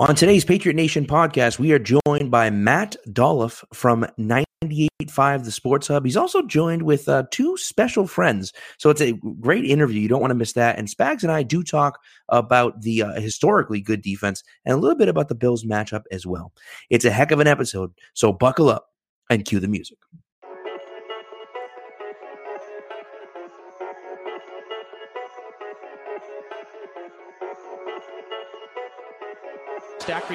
On today's Patriot Nation podcast, we are joined by Matt Dolloff from 98.5 The Sports Hub. He's also joined with uh, two special friends. So it's a great interview. You don't want to miss that. And Spags and I do talk about the uh, historically good defense and a little bit about the Bills matchup as well. It's a heck of an episode. So buckle up and cue the music.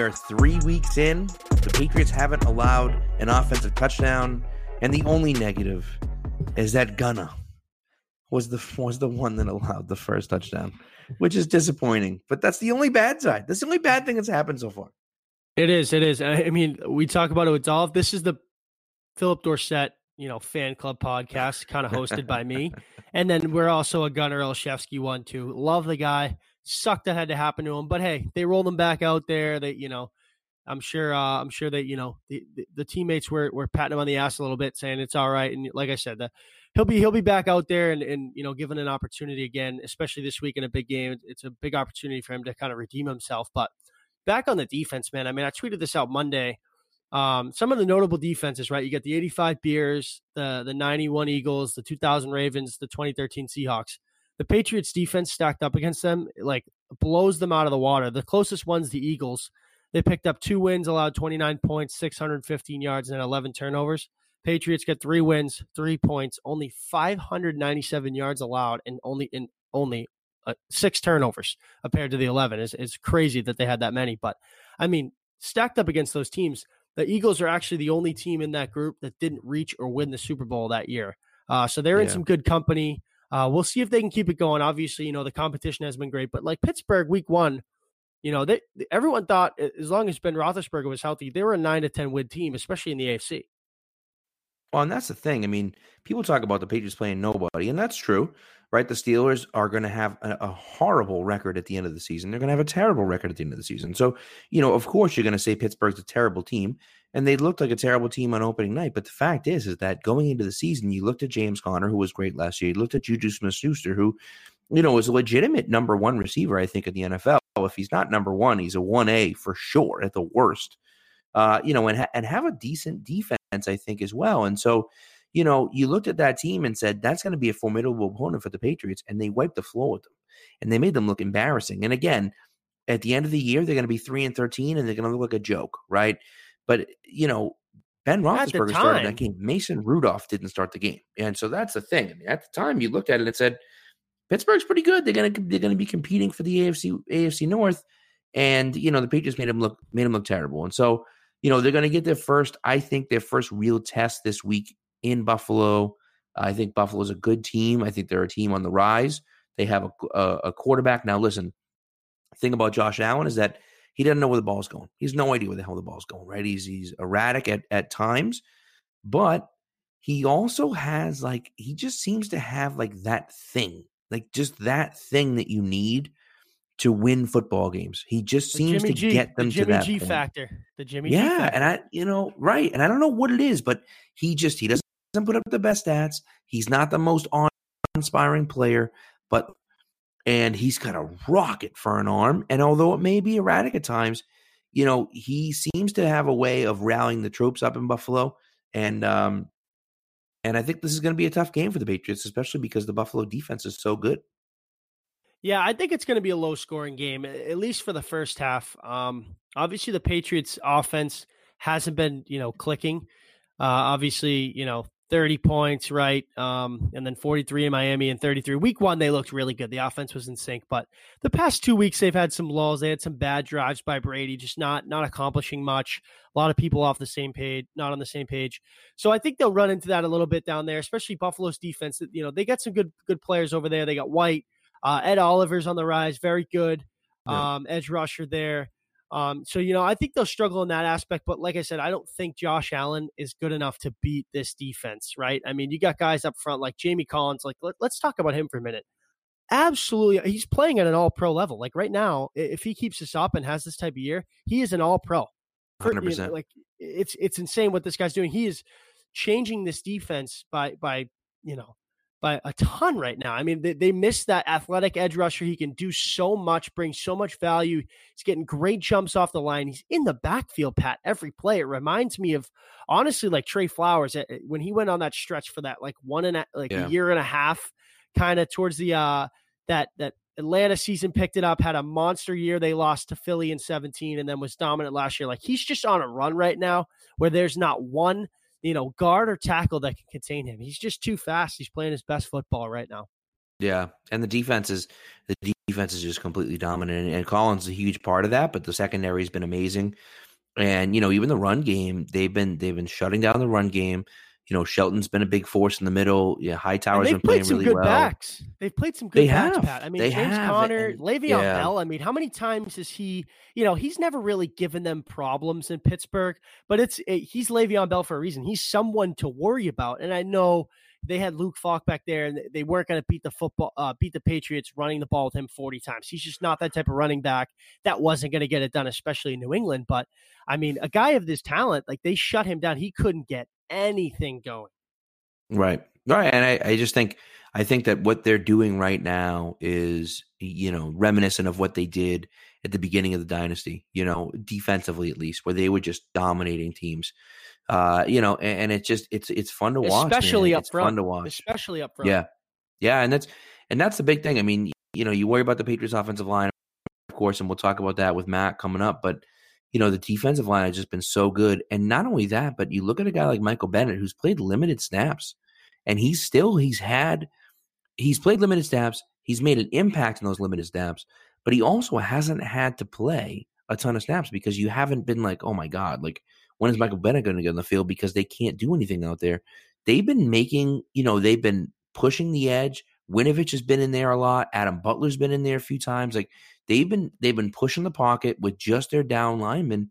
we are three weeks in. The Patriots haven't allowed an offensive touchdown. And the only negative is that Gunner was the was the one that allowed the first touchdown, which is disappointing. But that's the only bad side. That's the only bad thing that's happened so far. It is. It is. I mean, we talk about it with Dolph. This is the Phillip Dorsett, you know, fan club podcast, kind of hosted by me. And then we're also a Gunner Olszewski one too. Love the guy. Sucked that had to happen to him, but hey, they rolled him back out there. They, you know, I'm sure. Uh, I'm sure that you know the, the, the teammates were were patting him on the ass a little bit, saying it's all right. And like I said, the, he'll be he'll be back out there and and you know given an opportunity again, especially this week in a big game. It's a big opportunity for him to kind of redeem himself. But back on the defense, man. I mean, I tweeted this out Monday. Um, some of the notable defenses, right? You got the 85 Bears, the the 91 Eagles, the 2000 Ravens, the 2013 Seahawks. The Patriots defense stacked up against them like blows them out of the water. The closest one's the Eagles. They picked up two wins, allowed 29 points, 615 yards, and 11 turnovers. Patriots get three wins, three points, only 597 yards allowed, and only in only uh, six turnovers compared to the 11. It's, it's crazy that they had that many, but I mean, stacked up against those teams, the Eagles are actually the only team in that group that didn't reach or win the Super Bowl that year. Uh, so they're in some good company. Uh, we'll see if they can keep it going. Obviously, you know the competition has been great, but like Pittsburgh, Week One, you know they everyone thought as long as Ben Roethlisberger was healthy, they were a nine to ten win team, especially in the AFC. Well, and that's the thing. I mean, people talk about the Patriots playing nobody, and that's true, right? The Steelers are going to have a, a horrible record at the end of the season. They're going to have a terrible record at the end of the season. So, you know, of course, you're going to say Pittsburgh's a terrible team, and they looked like a terrible team on opening night. But the fact is, is that going into the season, you looked at James Conner, who was great last year. You looked at Juju Smith-Schuster, who, you know, was a legitimate number one receiver, I think, in the NFL. If he's not number one, he's a one A for sure at the worst. Uh, you know, and ha- and have a decent defense, I think, as well. And so, you know, you looked at that team and said that's going to be a formidable opponent for the Patriots, and they wiped the floor with them, and they made them look embarrassing. And again, at the end of the year, they're going to be three and thirteen, and they're going to look like a joke, right? But you know, Ben Roethlisberger started that game. Mason Rudolph didn't start the game, and so that's the thing. I mean, at the time, you looked at it and said Pittsburgh's pretty good. They're going to they're to be competing for the AFC AFC North, and you know the Patriots made them look made them look terrible, and so you know they're going to get their first. I think their first real test this week in Buffalo. I think Buffalo's a good team. I think they're a team on the rise. They have a, a, a quarterback. Now, listen, the thing about Josh Allen is that he doesn't know where the ball's going. He has no idea where the hell the ball's going, right? He's he's erratic at, at times, but he also has like he just seems to have like that thing, like just that thing that you need to win football games. He just seems to G, get them the to Jimmy that G point. factor, the Jimmy G Yeah, factor. and I, you know, right, and I don't know what it is, but he just he doesn't put up the best stats. He's not the most awe-inspiring player, but and he's got a rocket for an arm. And although it may be erratic at times, you know, he seems to have a way of rallying the troops up in Buffalo, and um, and I think this is going to be a tough game for the Patriots, especially because the Buffalo defense is so good. Yeah, I think it's going to be a low scoring game, at least for the first half. Um, obviously, the Patriots' offense hasn't been, you know, clicking. Uh, obviously, you know, 30 points, right? Um, and then 43 in Miami and 33. Week one, they looked really good. The offense was in sync, but the past two weeks they've had some lulls. They had some bad drives by Brady, just not not accomplishing much. A lot of people off the same page, not on the same page. So I think they'll run into that a little bit down there, especially Buffalo's defense. You know, they got some good good players over there. They got White, uh, Ed Oliver's on the rise, very good. Um, edge rusher there. Um, so you know, I think they'll struggle in that aspect. But like I said, I don't think Josh Allen is good enough to beat this defense, right? I mean, you got guys up front like Jamie Collins. Like, let, us talk about him for a minute. Absolutely, he's playing at an All Pro level. Like right now, if he keeps this up and has this type of year, he is an All Pro. Hundred percent. Like it's it's insane what this guy's doing. He is changing this defense by by you know by a ton right now. I mean, they, they miss that athletic edge rusher. He can do so much, bring so much value. He's getting great jumps off the line. He's in the backfield, Pat, every play. It reminds me of honestly like Trey Flowers eh, eh, when he went on that stretch for that like one and a, like yeah. a year and a half, kind of towards the uh that that Atlanta season picked it up, had a monster year. They lost to Philly in 17 and then was dominant last year. Like he's just on a run right now where there's not one you know, guard or tackle that can contain him. He's just too fast. He's playing his best football right now. Yeah, and the defense is the defense is just completely dominant, and Collins is a huge part of that. But the secondary has been amazing, and you know, even the run game, they've been they've been shutting down the run game. You know, Shelton's been a big force in the middle. Yeah, Hightower's been playing some really good well. Backs. They've played some good they backs, have. Pat. I mean, they James have. Conner, and, Le'Veon yeah. Bell. I mean, how many times has he? You know, he's never really given them problems in Pittsburgh, but it's it, he's Le'Veon Bell for a reason. He's someone to worry about, and I know they had Luke Falk back there, and they weren't going to beat the football, uh, beat the Patriots running the ball with him forty times. He's just not that type of running back. That wasn't going to get it done, especially in New England. But I mean, a guy of this talent, like they shut him down. He couldn't get anything going. Right. Right. And I, I just think I think that what they're doing right now is, you know, reminiscent of what they did at the beginning of the dynasty, you know, defensively at least, where they were just dominating teams. Uh, you know, and, and it's just it's it's fun to watch. Especially man. up it's front. fun to watch. Especially up front. Yeah. Yeah, and that's and that's the big thing. I mean, you know, you worry about the Patriots offensive line, of course, and we'll talk about that with Matt coming up, but you know, the defensive line has just been so good. And not only that, but you look at a guy like Michael Bennett who's played limited snaps and he's still he's had he's played limited snaps he's made an impact in those limited snaps but he also hasn't had to play a ton of snaps because you haven't been like oh my god like when is michael bennett going to get on the field? because they can't do anything out there. They've been making you know they've been pushing the edge. Winovich has been in there a lot. Adam butler's been in there a few times. Like they've been they've been pushing the pocket with just their down linemen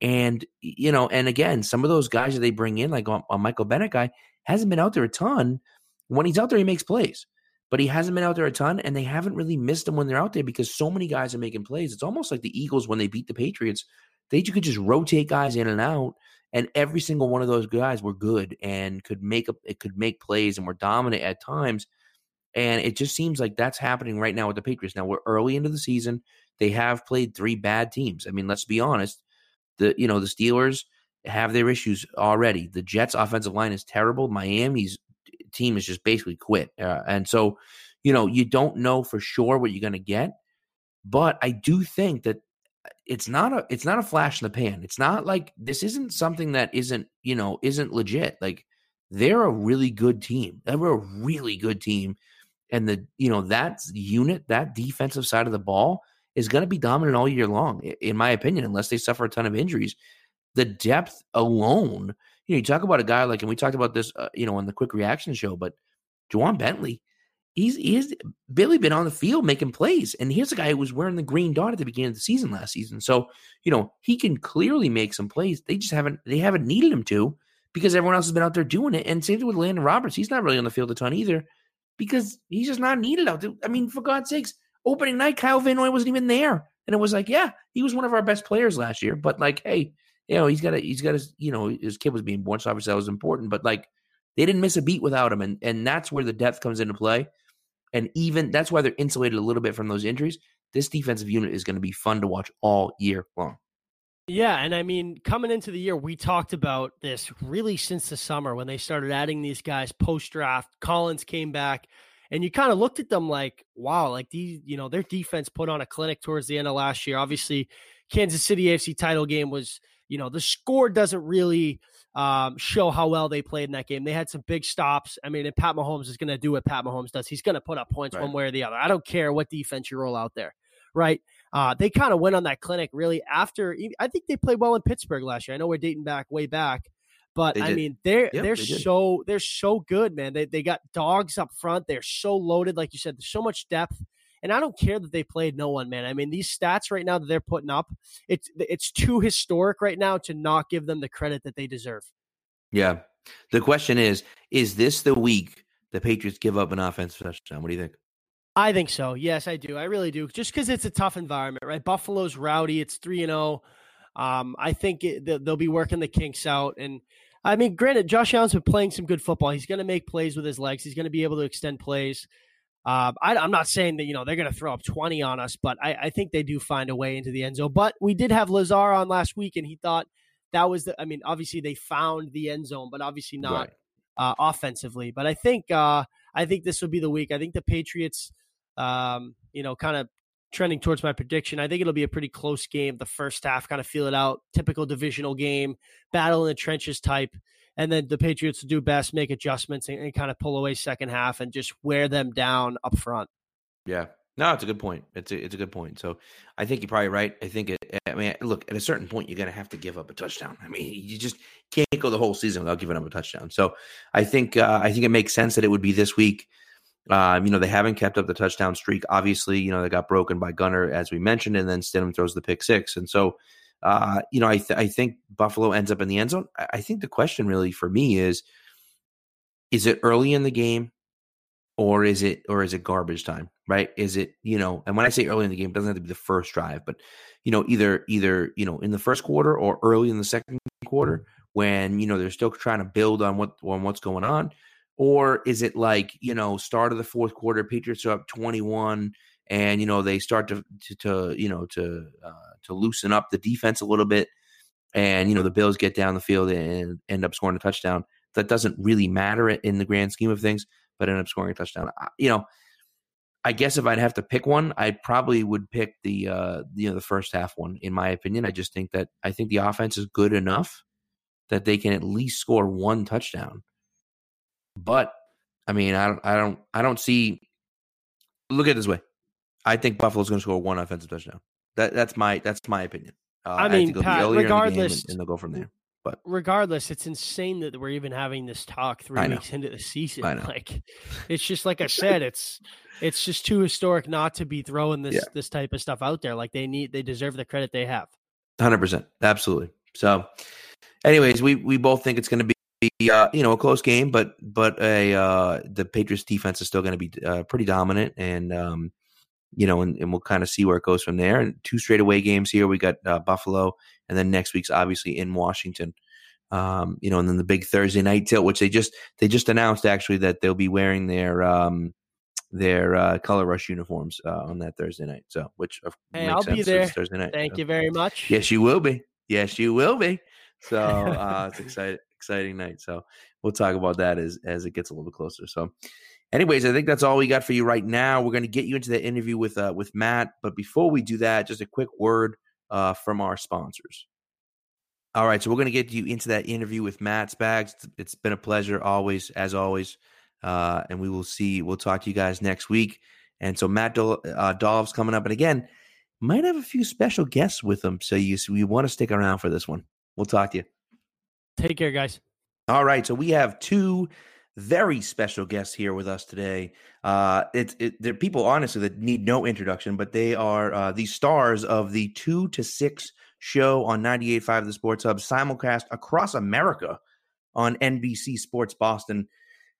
and you know and again some of those guys that they bring in like a, a michael bennett guy hasn't been out there a ton. When he's out there, he makes plays, but he hasn't been out there a ton, and they haven't really missed him when they're out there because so many guys are making plays. It's almost like the Eagles when they beat the Patriots. They could just rotate guys in and out, and every single one of those guys were good and could make up. It could make plays and were dominant at times. And it just seems like that's happening right now with the Patriots. Now we're early into the season. They have played three bad teams. I mean, let's be honest. The you know the Steelers have their issues already. The Jets' offensive line is terrible. Miami's team is just basically quit. Uh, and so, you know, you don't know for sure what you're going to get. But I do think that it's not a it's not a flash in the pan. It's not like this isn't something that isn't, you know, isn't legit. Like they're a really good team. They're a really good team. And the, you know, that unit, that defensive side of the ball is going to be dominant all year long, in my opinion, unless they suffer a ton of injuries the depth alone. You know, you talk about a guy like, and we talked about this, uh, you know, on the quick reaction show, but Ja'Whaun Bentley, he's he's Billy been on the field making plays, and here's a guy who was wearing the green dot at the beginning of the season last season. So you know he can clearly make some plays. They just haven't they haven't needed him to because everyone else has been out there doing it. And same thing with Elandon Roberts, he's not really on the field a ton either because he's just not needed out there. I mean, for God's sakes, opening night, Kyle Van Noy wasn't even there, and it was like, yeah, he was one of our best players last year, but like, hey you know, he's got a, he's got his, you know, his kid was being born, so obviously that was important. But like, they didn't miss a beat without him, and and that's where the depth comes into play. And even that's why they're insulated a little bit from those injuries. This defensive unit is going to be fun to watch all year long. Yeah, and I mean, coming into the year, we talked about this really since the summer when they started adding these guys post draft. Collins came back, and you kind of looked at them like, wow, like these, you know, their defense put on a clinic towards the end of last year. Obviously, Kansas City AFC title game was you know, the score doesn't really um, show how well they played in that game. They had some big stops. I mean, and Pat Mahomes is going to do what Pat Mahomes does. He's going to put up points right. one way or the other. I don't care what defense you roll out there, right? Uh, they kind of went on that clinic really after. I think they played well in Pittsburgh last year. I know we're dating back way back, but I mean they're yep, they're they so they're so good, man. They they got dogs up front. They're so loaded, like you said. There's so much depth. And I don't care that they played no one, man. I mean, these stats right now that they're putting up, it's it's too historic right now to not give them the credit that they deserve. Yeah. The question is, is this the week the Patriots give up an offensive touchdown? What do you think? I think so. Yes, I do. I really do. Just because it's a tough environment, right? Buffalo's rowdy. It's three and zero. Oh. Um, I think it, they'll be working the kinks out. And I mean, granted, Josh Allen's been playing some good football. He's going to make plays with his legs. He's going to be able to extend plays. Uh, I, am not saying that you know they're going to throw up 20 on us, but I, I, think they do find a way into the end zone. But we did have Lazar on last week, and he thought that was the. I mean, obviously they found the end zone, but obviously not right. uh, offensively. But I think uh, I think this will be the week. I think the Patriots, um, you know, kind of trending towards my prediction. I think it'll be a pretty close game. The first half, kind of feel it out, typical divisional game, battle in the trenches type. And then the Patriots will do best, make adjustments, and, and kind of pull away second half and just wear them down up front. Yeah, no, it's a good point. It's a it's a good point. So I think you're probably right. I think it, I mean, look, at a certain point, you're going to have to give up a touchdown. I mean, you just can't go the whole season without giving up a touchdown. So I think uh, I think it makes sense that it would be this week. Um, you know, they haven't kept up the touchdown streak. Obviously, you know, they got broken by Gunner, as we mentioned, and then Stidham throws the pick six. And so, uh, you know, I, th- I think Buffalo ends up in the end zone. I-, I think the question really for me is, is it early in the game or is it or is it garbage time right? Is it you know and when i say early in the game it doesn't have to be the first drive but you know either either you know in the first quarter or early in the second quarter when you know they're still trying to build on what on what's going on? Or is it like you know start of the fourth quarter patriots are up 21 and you know they start to to, to you know to uh, to loosen up the defense a little bit and you know the bills get down the field and end up scoring a touchdown? That doesn't really matter in the grand scheme of things but end up scoring a touchdown. You know, I guess if I'd have to pick one, I probably would pick the uh, you know the first half one. In my opinion, I just think that I think the offense is good enough that they can at least score one touchdown. But I mean, I don't, I don't, I don't see. Look at it this way: I think Buffalo's going to score one offensive touchdown. That that's my that's my opinion. Uh, I mean, I Pat, regardless, and, and, they'll go from there. But regardless, it's insane that we're even having this talk three weeks into the season. Like, it's just like I said, it's it's just too historic not to be throwing this yeah. this type of stuff out there. Like they need, they deserve the credit they have. Hundred percent, absolutely. So, anyways, we we both think it's going to be uh, you know a close game, but but a uh, the Patriots defense is still going to be uh, pretty dominant, and um, you know, and, and we'll kind of see where it goes from there. And two straight away games here. We got uh, Buffalo, and then next week's obviously in Washington. Um, you know, and then the big Thursday night tilt, which they just they just announced actually that they'll be wearing their um, their uh, color rush uniforms uh, on that Thursday night. So, which of hey, I'll be there Thursday night. Thank so. you very much. Yes, you will be. Yes, you will be. So uh, it's exciting exciting night. So we'll talk about that as as it gets a little bit closer. So anyways, I think that's all we got for you right now. We're going to get you into the interview with uh, with Matt, but before we do that, just a quick word uh, from our sponsors. All right, so we're going to get you into that interview with Matt Spags. It's been a pleasure, always, as always, uh, and we will see. We'll talk to you guys next week. And so Matt Dol- uh, Dolph's coming up, and again, might have a few special guests with him. So you we want to stick around for this one. We'll talk to you. Take care, guys. All right, so we have two very special guests here with us today. Uh, it's it, they're people honestly that need no introduction, but they are uh, the stars of the two to six show on 98.5 The Sports Hub, simulcast across America on NBC Sports Boston.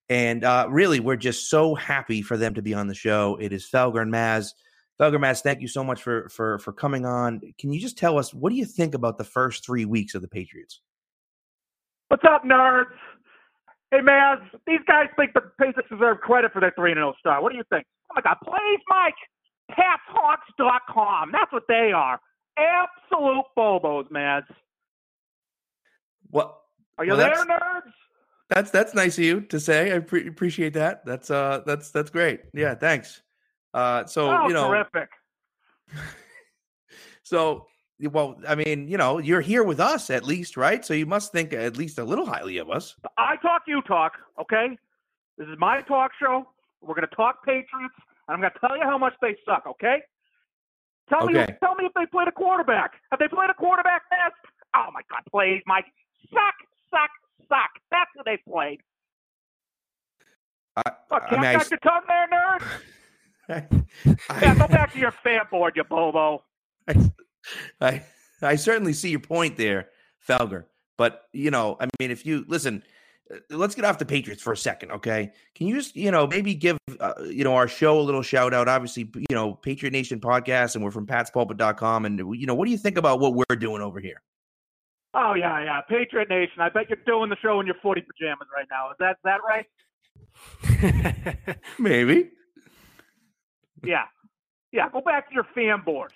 And uh, really, we're just so happy for them to be on the show. It is Felger and Maz. Felger Maz, thank you so much for for for coming on. Can you just tell us what do you think about the first three weeks of the Patriots? What's up, nerds? Hey, Maz, these guys think the Patriots deserve credit for their 3 0 start. What do you think? Oh, my God. Please, Mike. PatsHawks.com. That's what they are. Absolute Bobos, Maz. What? Are you well, there, nerds? That's that's nice of you to say. I pre- appreciate that. That's uh that's that's great. Yeah, thanks. Uh so oh, you know terrific. so well, I mean, you know, you're here with us at least, right? So you must think at least a little highly of us. I talk, you talk, okay? This is my talk show. We're going to talk Patriots, and I'm going to tell you how much they suck, okay? Tell me, tell me if they played a quarterback. Have they played a quarterback test? Oh my God, please, Mike. Suck, suck, suck. That's who they played. I, Look, I mean, I, back your tongue there, nerd. I- Yeah, go back to your fan board, you bobo. I I I certainly see your point there, Felger. But you know, I mean, if you listen, uh, let's get off the Patriots for a second, okay? Can you just you know maybe give uh, you know our show a little shout out? Obviously, you know Patriot Nation podcast, and we're from PatsPulpit.com, and you know what do you think about what we're doing over here? Oh yeah, yeah. Patriot Nation. I bet you're doing the show in your footy pajamas right now. Is that is that right? Maybe. Yeah. Yeah. Go back to your fan board.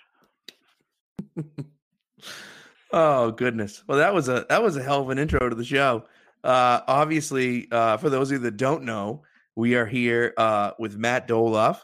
Oh goodness. Well, that was a that was a hell of an intro to the show. Uh, obviously, uh, for those of you that don't know, we are here uh, with Matt Dolloff,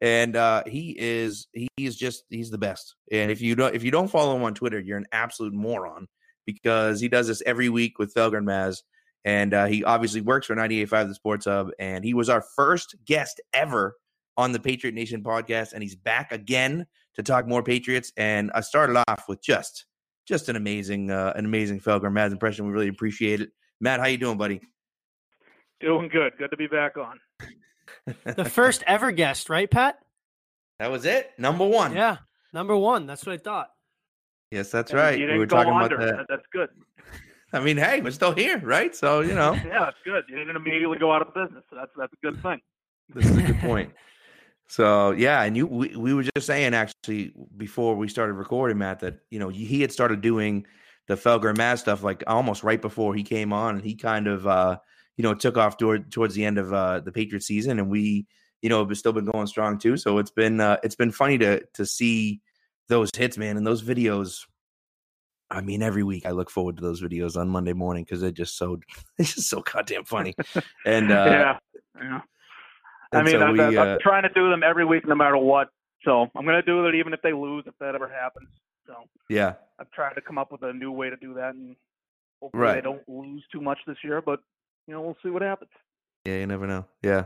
and uh, he is he is just he's the best. And if you don't if you don't follow him on Twitter, you're an absolute moron because he does this every week with Felger and Maz, and uh, he obviously works for 98.5 The Sports Hub, and he was our first guest ever on the Patriot Nation podcast, and he's back again to talk more Patriots. And I started off with just just an amazing uh, an amazing Felger Maz impression. We really appreciate it. Matt, how you doing, buddy? Doing good. Good to be back on. the first ever guest, right, Pat? That was it. Number one. Yeah, number one. That's what I thought. Yes, that's And right. You We didn't were go talking under. about that. That- That's good. I mean, hey, we're still here, right? So you know, Yeah, that's good. You didn't immediately go out of business. So that's that's a good thing. this is a good point. So yeah, and you we, we were just saying actually before we started recording, Matt, that you know he had started doing the Felger Maz stuff like almost right before he came on, and he kind of uh you know took off toward, towards the end of uh the Patriots season, and we you know have still been going strong too. So it's been uh it's been funny to to see those hits, man, and those videos. I mean, every week I look forward to those videos on Monday morning because they're just so it's just so goddamn funny. And uh, yeah. Yeah. I mean, so I'm, we, I'm uh, trying to do them every week, no matter what. So I'm going to do it even if they lose, if that ever happens. So yeah, I've tried to come up with a new way to do that, and hopefully Right. they don't lose too much this year. But you know, we'll see what happens. Yeah, you never know. Yeah,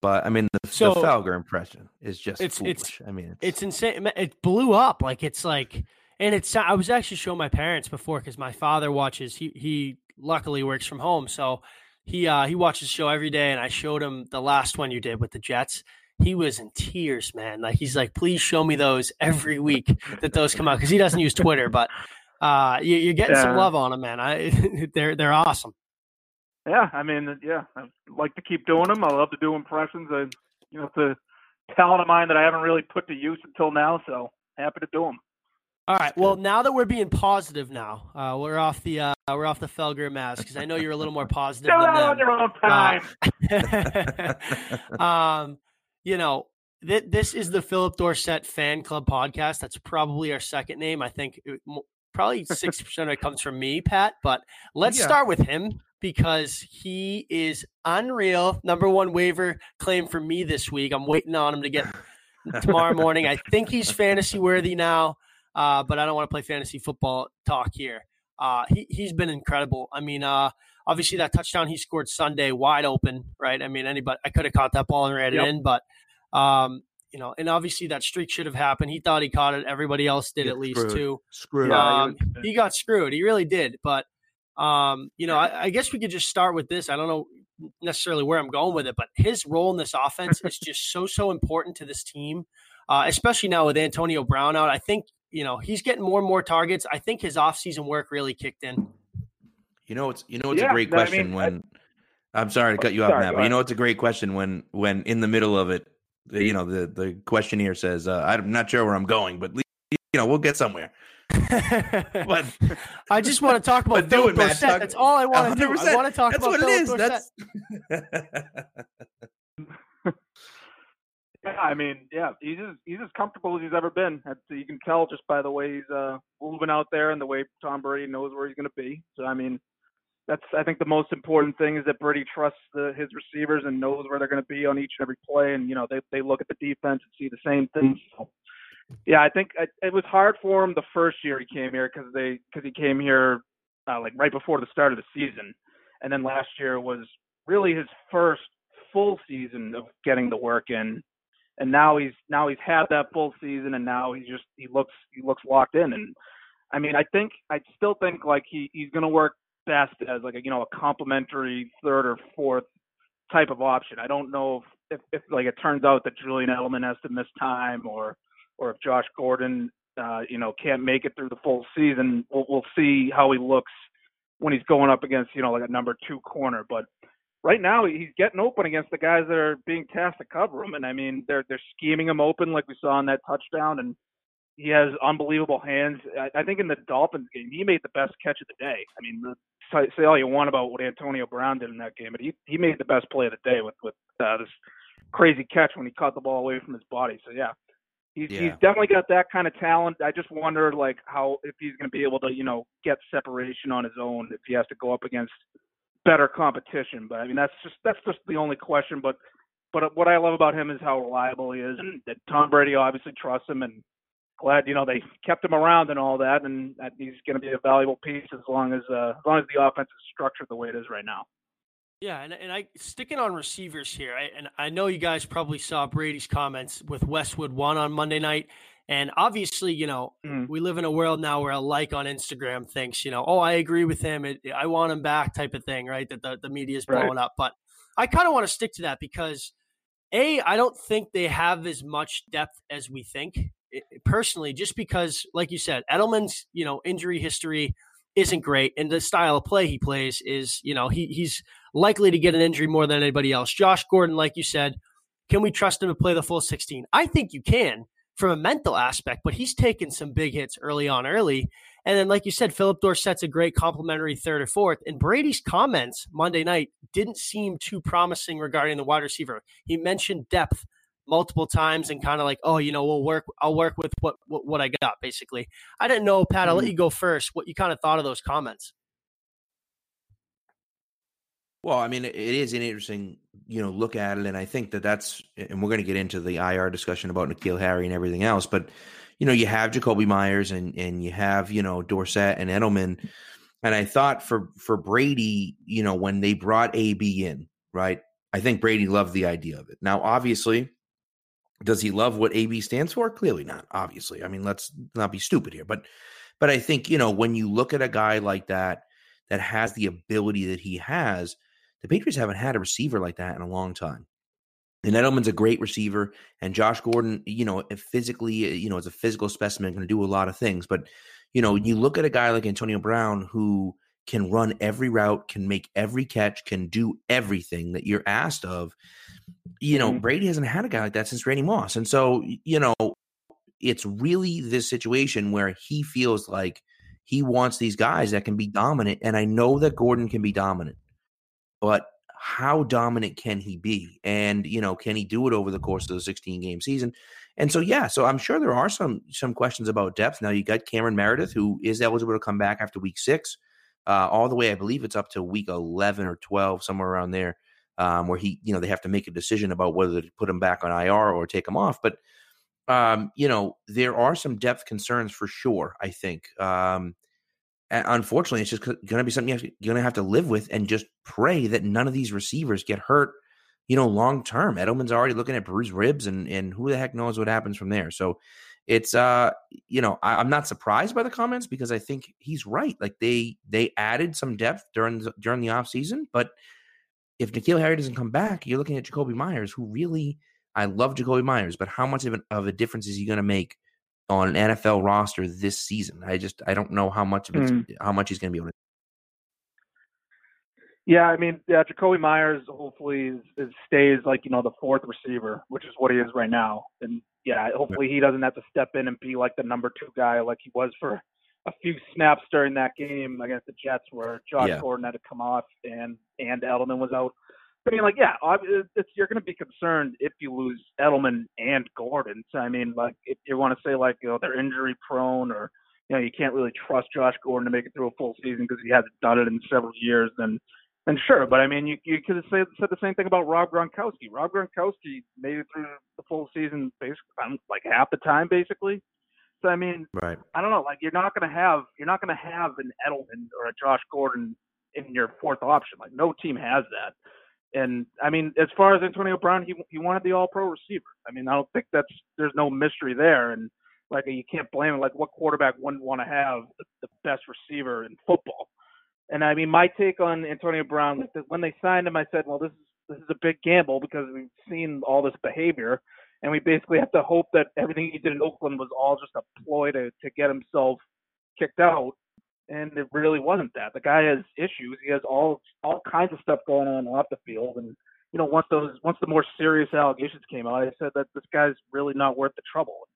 but I mean, the, So- the Felger impression is just It's- foolish. it's- I mean, It's insane. It blew up. Like it's like, and it's. I was actually showing my parents before because my father watches. He he luckily works from home, so he uh he watches the show every day. And I showed him the last one you did with the Jets. He was in tears, man. Like he's like, please show me those every week that those come out because he doesn't use Twitter, but uh, you, you're getting some love on them, man. I they're they're awesome. Yeah, I mean, yeah, I like to keep doing them. I love to do impressions. I, you know, it's a talent of mine that I haven't really put to use until now. So happy to do them. All right. Well, now that we're being positive, now uh, we're off the uh, we're off the Felger Maz because I know you're a little more positive that them. on your own time. um, you know, th- this is the Phillip Dorsett Fan Club podcast. That's probably our second name. I think it, probably sixty percent of it comes from me, Pat. But let's Yeah. start with him because he is unreal. Number one waiver claim for me this week. I'm waiting on him to get tomorrow morning. I think he's fantasy worthy now, uh, but I don't want to play fantasy football talk here. Uh, he he's been incredible. I mean, uh, obviously that touchdown he scored Sunday, wide open, right? I mean, anybody I could have caught that ball and ran Yep. it in, but um, you know, and obviously that streak should have happened. He thought he caught it. Everybody else did Get at least screwed. too. Screw Yeah. Um, he got screwed. He really did. But um, you know, I, I guess we could just start with this. I don't know necessarily where I'm going with it, but his role in this offense is just so so important to this team, uh, especially now with Antonio Brown out. I think you know he's getting more and more targets. I think his offseason work really kicked in. You know, it's you know, it's Yeah, a great no, I question mean, when. I'm sorry to cut you off, Sorry, Matt, but you know it's a great question when when in the middle of it, you know, the the questionnaire says, uh, "I'm not sure where I'm going, but you know, we'll get somewhere." But I just want to talk about But do it, Matt. Talk- That's all I want to do. I want to talk that's about what it Phillip. Dorsett. That's Yeah, I mean, yeah, he's as he's as comfortable as he's ever been. You can tell just by the way he's uh, moving out there and the way Tom Brady knows where he's going to be. So I mean, that's I think the most important thing is that Brady trusts the, his receivers and knows where they're going to be on each and every play. And you know, they they look at the defense and see the same things. So Yeah, I think it was hard for him the first year he came here because they because he came here uh, like right before the start of the season, and then last year was really his first full season of getting the work in, and now he's now he's had that full season, and now he just he looks he looks locked in, and I mean I think I still think like he he's gonna work best as like a you know a complementary third or fourth type of option. I don't know if, if, if like it turns out that Julian Edelman has to miss time or or if Josh Gordon uh, you know can't make it through the full season. We'll, we'll see how he looks when he's going up against you know like a number two corner. But right now he's getting open against the guys that are being tasked to cover him, and I mean they're they're scheming him open like we saw in that touchdown, and he has unbelievable hands. I, I think in the Dolphins game he made the best catch of the day. I mean, say, say all you want about what Antonio Brown did in that game, but he he made the best play of the day with with uh, this crazy catch when he caught the ball away from his body. So yeah, he's yeah. he's definitely got that kind of talent. I just wonder like how if he's going to be able to you know get separation on his own if he has to go up against better competition. But I mean that's just that's just the only question. But but what I love about him is how reliable he is, and that Tom Brady obviously trusts him, and glad you know they kept him around and all that, and that he's going to be a valuable piece as long as uh, as long as the offense is structured the way it is right now. Yeah, and, and I sticking on receivers here, I, and I know you guys probably saw Brady's comments with Westwood One on Monday night, and obviously, you know, mm. we live in a world now where a like on Instagram thinks, you know, oh, I agree with him, it, I want him back, type of thing, right? That the the media is blowing right. up, but I kind of want to stick to that because, a, I don't think they have as much depth as we think personally, just because, like you said, Edelman's you know injury history isn't great, and the style of play he plays is, you know, he he's likely to get an injury more than anybody else. Josh Gordon, like you said, can we trust him to play the full 16? I think you can from a mental aspect, but he's taken some big hits early on early. And then, like you said, Phillip Dorsett's a great complimentary third or fourth. And Brady's comments Monday night didn't seem too promising regarding the wide receiver. He mentioned depth multiple times and kind of like, oh, you know, we'll work. I'll work with what what, what I got. Basically, I didn't know, Pat. I'll let mm-hmm. you go first. What you kind of thought of those comments? Well, I mean, it is an interesting, you know, look at it, and I think that that's, and we're going to get into the IR discussion about N'Keal Harry and everything else, but you know, you have Jakobi Meyers and and you have you know Dorsett and Edelman, and I thought for for Brady, you know, when they brought AB in, right? I think Brady loved the idea of it. Now, obviously, does he love what AB stands for? Clearly not. Obviously, I mean, let's not be stupid here, but but I think you know when you look at a guy like that that has the ability that he has, the Patriots haven't had a receiver like that in a long time. And Edelman's a great receiver, and Josh Gordon, you know, physically, you know, is a physical specimen, going to do a lot of things. But you know, you look at a guy like Antonio Brown who can run every route, can make every catch, can do everything that you're asked of you know, mm-hmm. Brady hasn't had a guy like that since Randy Moss. And so, you know, it's really this situation where he feels like he wants these guys that can be dominant. And I know that Gordon can be dominant, but how dominant can he be? And, you know, can he do it over the course of the 16 game season? And so, yeah, so I'm sure there are some some questions about depth. Now you got Cameron Meredith, who is eligible to come back after week six, uh, all the way, I believe it's up to week 11 or 12, somewhere around there um, where he, you know, they have to make a decision about whether to put him back on IR or take him off. But, um, you know, there are some depth concerns for sure, I think. Um, unfortunately, it's just going to be something you're going to have to live with and just pray that none of these receivers get hurt, you know, long term. Edelman's already looking at bruised ribs, and and who the heck knows what happens from there. So it's uh you know I, am not surprised by the comments because I think he's right. Like they they added some depth during the, during the off season, but if N'Keal Harry doesn't come back, you're looking at Jakobi Meyers, who really, I love Jakobi Meyers, but how much of, an, of a difference is he going to make on an NFL roster this season? I just, I don't know how much of it, mm. how much he's going to be able to. Yeah, I mean, yeah, Jakobi Meyers hopefully is, is stays like you know the fourth receiver, which is what he is right now, and yeah, hopefully he doesn't have to step in and be like the number two guy like he was for a few snaps during that game against the Jets where Josh yeah. Gordon had to come off and and Edelman was out. I mean, like, yeah, it's, you're going to be concerned if you lose Edelman and Gordon. So, I mean, like, if you want to say like, you know, they're injury prone or you know, you can't really trust Josh Gordon to make it through a full season because he hasn't done it in several years, then then sure. But I mean, you you could have said, said the same thing about Rob Gronkowski. Rob Gronkowski made it through the full season, basically, um, like half the time, basically. So I mean, right. I don't know. Like you're not gonna have you're not gonna have an Edelman or a Josh Gordon in your fourth option. Like no team has that. And I mean, as far as Antonio Brown, he he wanted the All Pro receiver. I mean, I don't think that's there's no mystery there. And like you can't blame him. Like what quarterback wouldn't want to have the, the best receiver in football? And I mean, my take on Antonio Brown, when they signed him, I said, well, this is this is a big gamble because we've seen all this behavior, and we basically have to hope that everything he did in Oakland was all just a ploy to to get himself kicked out. And it really wasn't that. The guy has issues. He has all all kinds of stuff going on off the field, and you know, once those once the more serious allegations came out, I said that this guy's really not worth the trouble.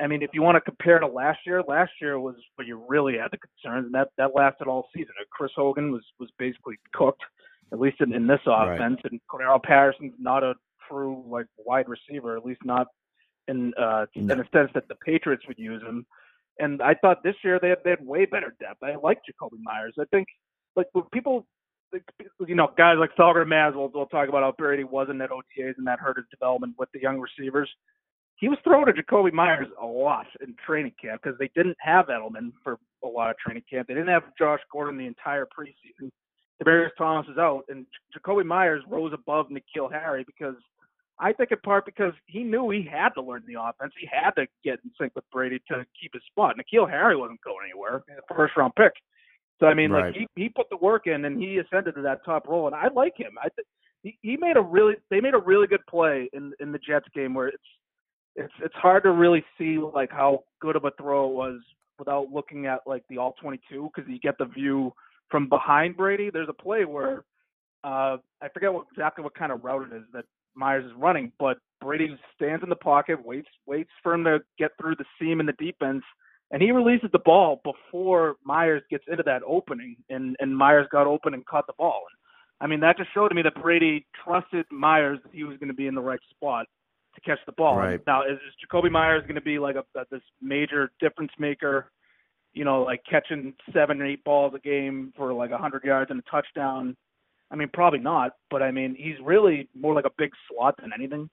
I mean, if you want to compare to last year, last year was where you really had the concerns, and that that lasted all season. Chris Hogan was was basically cooked, at least in, in this offense, right. and Cordarrelle Patterson's not a true like wide receiver, at least not in uh no. in a sense that the Patriots would use him. And I thought this year they had, they had way better depth. I like Jakobi Meyers. I think like when people you know, guys like Felger Maz will, will talk about how Brady wasn't at OTAs and that hurt his development with the young receivers he was throwing to Jakobi Meyers a lot in training camp because they didn't have Edelman for a lot of training camp. They didn't have Josh Gordon the entire preseason. Demaryius Thomas is out, and Jakobi Meyers rose above N'Keal Harry because I think in part because he knew he had to learn the offense. He had to get in sync with Brady to keep his spot. N'Keal Harry wasn't going anywhere. First round pick. So I mean, right. like he he put the work in and he ascended to that top role, and I like him. I th- he he made a really they made a really good play in in the Jets game where it's it's it's hard to really see like how good of a throw it was without looking at like the all 22 because you get the view from behind Brady. There's a play where uh, I forget what, exactly what kind of route it is that Meyers is running, but Brady stands in the pocket, waits waits for him to get through the seam in the defense, and he releases the ball before Meyers gets into that opening, and and Meyers got open and caught the ball. And, I mean, that just showed to me that Brady trusted Meyers that he was going to be in the right spot to catch the ball. Right. Now, is, is Jakobi Meyers going to be like a, a this major difference maker? You know, like catching seven or eight balls a game for like a hundred yards and a touchdown. I mean, probably not, but I mean, he's really more like a big slot than anything.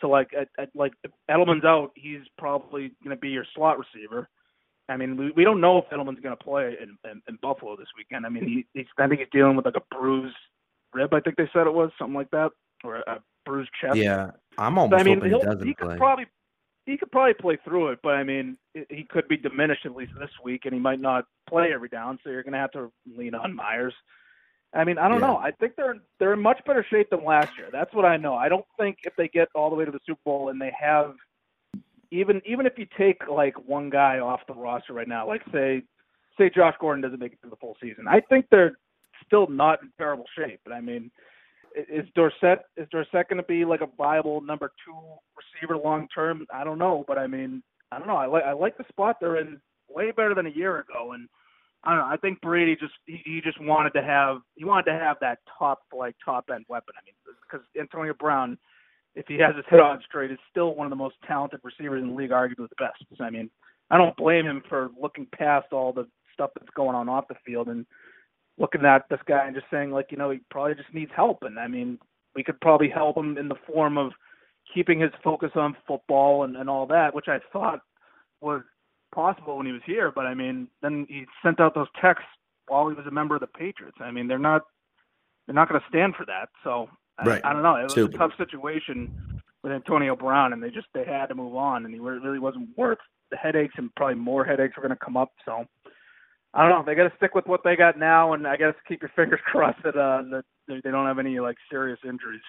So like, at, at, like if Edelman's out, he's probably going to be your slot receiver. I mean, we, we don't know if Edelman's going to play in, in, in Buffalo this weekend. I mean, he, he's I think he's dealing with like a bruised rib. I think they said it was something like that, or a bruised chest. Yeah, I'm almost. I mean, he doesn't he could play. probably he could probably play through it, but I mean, he could be diminished at least this week, and he might not play every down. So you're going to have to lean on Meyers. I mean, I don't Yeah. know. I think they're they're in much better shape than last year. That's what I know. I don't think if they get all the way to the Super Bowl and they have even even if you take like one guy off the roster right now, like say say Josh Gordon doesn't make it through the full season, I think they're still not in terrible shape. But I mean, is Dorsett is Dorsett going to be like a viable number two receiver long term? I don't know, but I mean, I don't know. I like I like the spot they're in way better than a year ago, and I don't know. I think Brady just he, he just wanted to have he wanted to have that top like top end weapon. I mean, because Antonio Brown, if he has his head on straight, is still one of the most talented receivers in the league, arguably the best. So, I mean, I don't blame him for looking past all the stuff that's going on off the field and looking at this guy and just saying like, you know, he probably just needs help. And I mean, we could probably help him in the form of keeping his focus on football and, and all that, which I thought was possible when he was here. But I mean, then he sent out those texts while he was a member of the Patriots. I mean, they're not they're not going to stand for that. So I, Right. I don't know. It was Stupid. a tough situation with Antonio Brown, and they just they had to move on, and he really wasn't worth the headaches, and probably more headaches were going to come up. So I don't know. They got to stick with what they got now, and I guess keep your fingers crossed that uh that they they don't have any like serious injuries.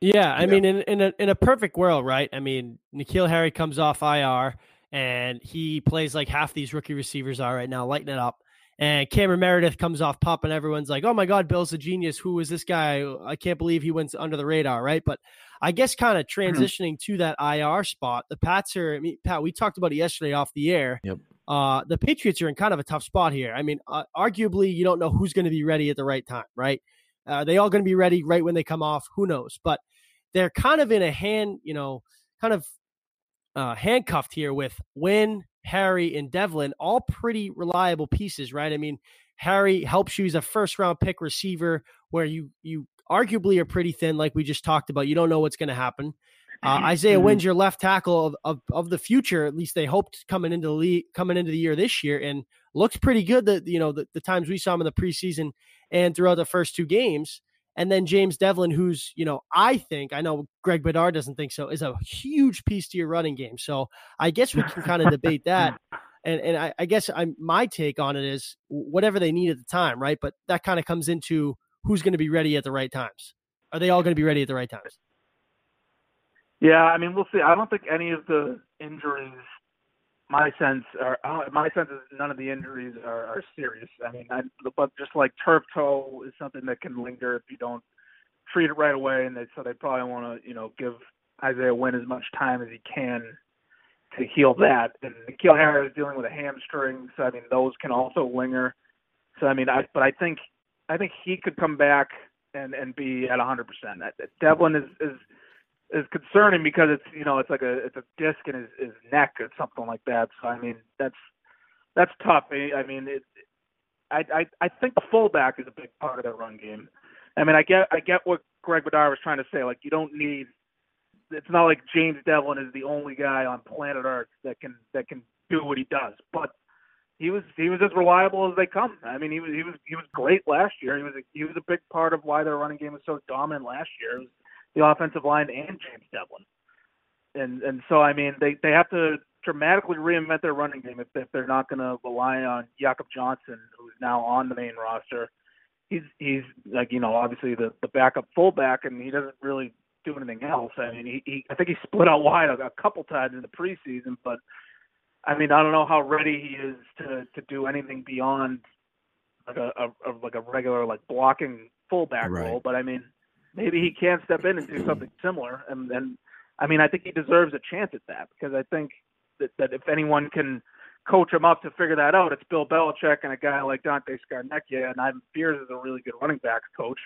Yeah, I Yeah. mean, in in a in a perfect world, right? I mean, N'Keal Harry comes off IR and he plays like half these rookie receivers are right now, lighting it up. And Cameron Meredith comes off PUP, and everyone's like, "Oh my God, Bill's a genius. Who is this guy? I can't believe he went under the radar." Right? But I guess kind of transitioning to that IR spot, the Pats are. I mean, Pat, we talked about it yesterday off the air. Yep. Uh, the Patriots are in kind of a tough spot here. I mean, uh, arguably, you don't know who's going to be ready at the right time, right? Uh, they all going to be ready right when they come off. Who knows? But they're kind of in a hand, you know, kind of uh, handcuffed here with Wynn, Harry, and Develin, all pretty reliable pieces, right? I mean, Harry helps you. He's a first round pick receiver where you you arguably are pretty thin, like we just talked about. You don't know what's going to happen. Uh, Isaiah mm-hmm. Wynn's your left tackle of, of, of the future. At least they hoped coming into the league, coming into the year this year, and looks pretty good. That you know the, the times we saw him in the preseason and throughout the first two games. And then James Develin, who's you know I think I know Greg Bedard doesn't think so, is a huge piece to your running game. So I guess we can kind of debate that. And and I, I guess I'm my take on it is whatever they need at the time, right? But that kind of comes into who's going to be ready at the right times. Are they all going to be ready at the right times? Yeah, I mean, we'll see. I don't think any of the injuries. My sense are uh, my sense is none of the injuries are, are serious. I mean, I, but just like turf toe is something that can linger if you don't treat it right away, and they, so they probably want to you know give Isaiah Wynn as much time as he can to heal that. And N'Keal Harry is dealing with a hamstring, so I mean those can also linger. So I mean, I but I think I think he could come back and and be at 100%. Develin is is is concerning because it's you know it's like a it's a disc in his, his neck or something like that. So I mean that's that's tough. I mean it. I I I think the fullback is a big part of that run game. I mean I get I get what Greg Bedard was trying to say. Like you don't need. It's not like James Develin is the only guy on planet Earth that can that can do what he does. But he was he was as reliable as they come. I mean he was he was he was great last year. He was a, he was a big part of why their running game was so dominant last year. It was the offensive line and James Develin. And and so I mean they they have to dramatically reinvent their running game if, if they're not going to rely on Jakob Johnson, who's now on the main roster. He's he's like you know obviously the the backup fullback, and he doesn't really do anything else. I mean he, he I think he split out wide a, a couple times in the preseason, but I mean I don't know how ready he is to to do anything beyond like a, a, a like a regular like blocking fullback right. role. But I mean maybe he can step in and do something similar. And, and I mean, I think he deserves a chance at that because I think that, that if anyone can coach him up to figure that out, it's Bill Belichick and a guy like Dante Scarnecchia. And Ivan Fears is a really good running backs coach.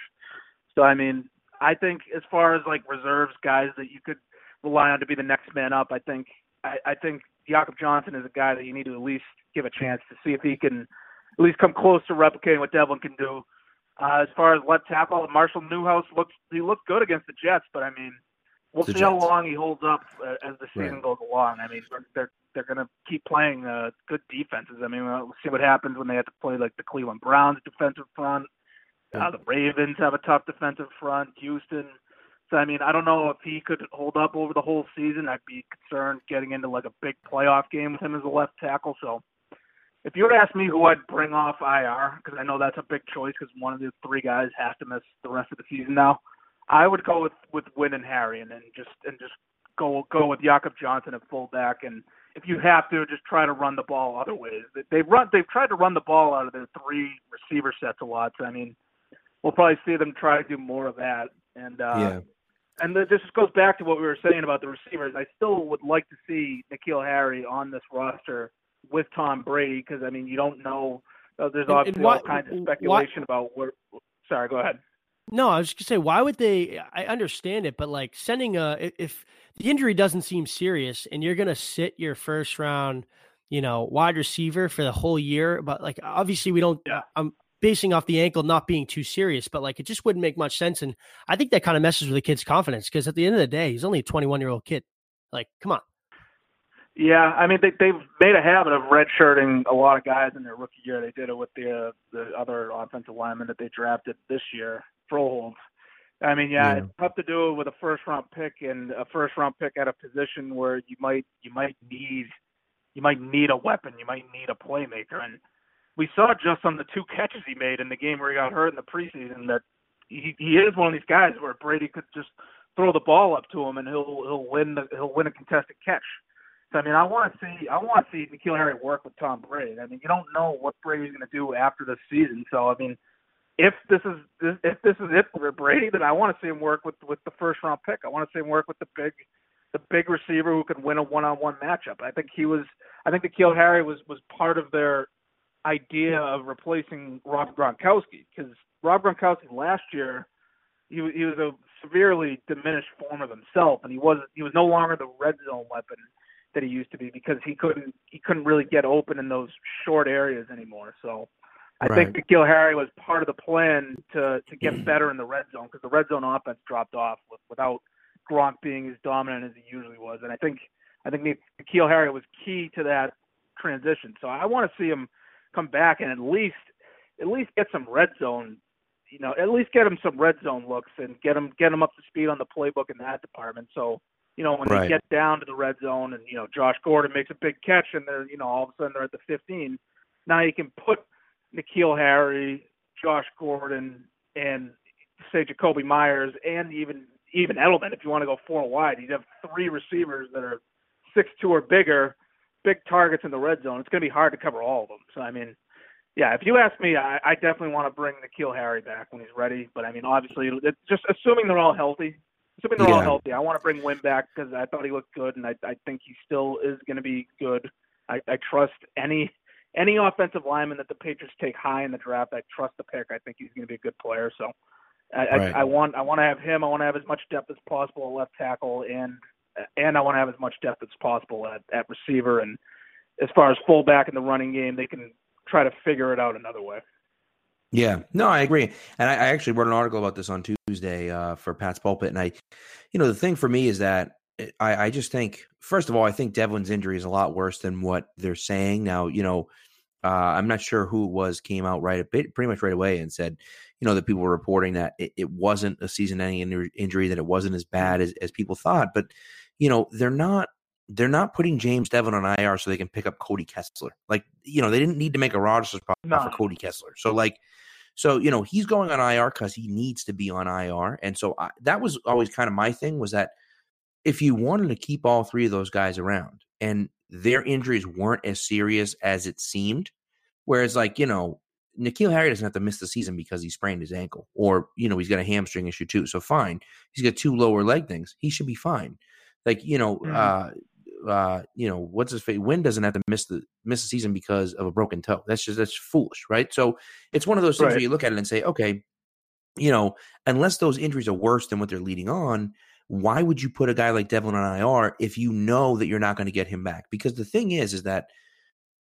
So, I mean, I think as far as like reserves guys that you could rely on to be the next man up, I think I, I think Jakob Johnson is a guy that you need to at least give a chance to see if he can at least come close to replicating what Develin can do. Uh, as far as left tackle, Marshall Newhouse looks he looked good against the Jets, but I mean, we'll the see Jets. how long he holds up uh, as the season right. goes along. I mean, they're they're going to keep playing uh, good defenses. I mean, we'll see what happens when they have to play like the Cleveland Browns defensive front. Uh, the Ravens have a tough defensive front. Houston. So I mean, I don't know if he could hold up over the whole season. I'd be concerned getting into like a big playoff game with him as a left tackle. So if you would ask me who I'd bring off IR, because I know that's a big choice, because one of the three guys has to miss the rest of the season now, I would go with with Wynn and Harry, and then just and just go go with Jakob Johnson at fullback, and if you have to, just try to run the ball other ways. They've run they've tried to run the ball out of their three receiver sets a lot. So I mean, we'll probably see them try to do more of that. And uh, yeah. And this goes back to what we were saying about the receivers. I still would like to see N'Keal Harry on this roster with Tom Brady because I mean you don't know. Uh, there's and, obviously and all kinds of speculation about where. Sorry, go ahead. No, I was just gonna say, why would they? I understand it, but like sending a if the injury doesn't seem serious and you're gonna sit your first round, you know, wide receiver for the whole year, but like obviously we don't. Yeah. I'm basing off the ankle not being too serious, but like it just wouldn't make much sense, and I think that kind of messes with the kid's confidence because at the end of the day, he's only a 21 year old kid. Like, come on. Yeah, I mean they they've made a habit of redshirting a lot of guys in their rookie year. They did it with the uh, the other offensive lineman that they drafted this year, Froholdt. I mean, yeah, yeah, it's tough to do it with a first round pick and a first round pick at a position where you might you might need you might need a weapon, you might need a playmaker, and we saw just on the two catches he made in the game where he got hurt in the preseason that he he is one of these guys where Brady could just throw the ball up to him and he'll he'll win the, he'll win a contested catch. So, I mean, I want to see I want to see N'Keal Harry work with Tom Brady. I mean, you don't know what Brady's going to do after this season. So, I mean, if this is if this is it for Brady, then I want to see him work with with the first round pick. I want to see him work with the big the big receiver who can win a one on one matchup. I think he was I think N'Keal Harry was was part of their idea of replacing Rob Gronkowski because Rob Gronkowski last year he he was a severely diminished form of himself and he was he was no longer the red zone weapon that he used to be because he couldn't he couldn't really get open in those short areas anymore. So I Right. think N'Keal Harry was part of the plan to to get mm. better in the red zone because the red zone offense dropped off with, without Gronk being as dominant as he usually was, and I think I think N'Keal Harry was key to that transition. So I want to see him come back and at least at least get some red zone, you know, at least get him some red zone looks and get him get him up to speed on the playbook in that department. So you know when Right. they get down to the red zone and you know Josh Gordon makes a big catch and they're you know all of a sudden they're at the 15. Now you can put N'Keal Harry, Josh Gordon, and say Jakobi Meyers, and even even Edelman. If you want to go four wide, you'd have three receivers that are six two or bigger, big targets in the red zone. It's going to be hard to cover all of them. So I mean, yeah, if you ask me, I, I definitely want to bring N'Keal Harry back when he's ready. But I mean, obviously, it's just assuming they're all healthy. Assuming they're all healthy, I want to bring Wynn back because I thought he looked good, and I, I think he still is going to be good. I, I trust any any offensive lineman that the Patriots take high in the draft. I trust the pick. I think he's going to be a good player. So I, Right. I, I want I want to have him. I want to have as much depth as possible at left tackle, and and I want to have as much depth as possible at at receiver. And as far as fullback in the running game, they can try to figure it out another way. Yeah, no, I agree. And I, I actually wrote an article about this on Tuesday uh, for Pat's Pulpit. And I, you know, the thing for me is that eh, I, I just think, first of all, I think Develin's injury is a lot worse than what they're saying. Now, you know, uh, I'm not sure who it was came out right a bit, pretty much right away and said, you know, that people were reporting that it, it wasn't a season-ending injury, that it wasn't as bad as, as people thought. But, you know, they're not they're not putting James Develin on IR so they can pick up Cody Kessler. Like, you know, they didn't need to make a roster spot No. for Cody Kessler. So, like, so you know, he's going on IR because he needs to be on IR. And so I, that was always kind of my thing was that if you wanted to keep all three of those guys around and their injuries weren't as serious as it seemed, whereas like you know. N'Keal Harry doesn't have to miss the season because he sprained his ankle, or you know he's got a hamstring issue too. So fine, he's got two lower leg things. He should be fine. Like you know, Mhm. uh, uh, you know, what's his face? Wynn doesn't have to miss the miss the season because of a broken toe. That's just that's foolish, right? So it's one of those things where you look at it and say, okay, you know, unless those injuries are worse than what they're leading on, why would you put a guy like Develin on IR if you know that you're not going to get him back? Because the thing is, is that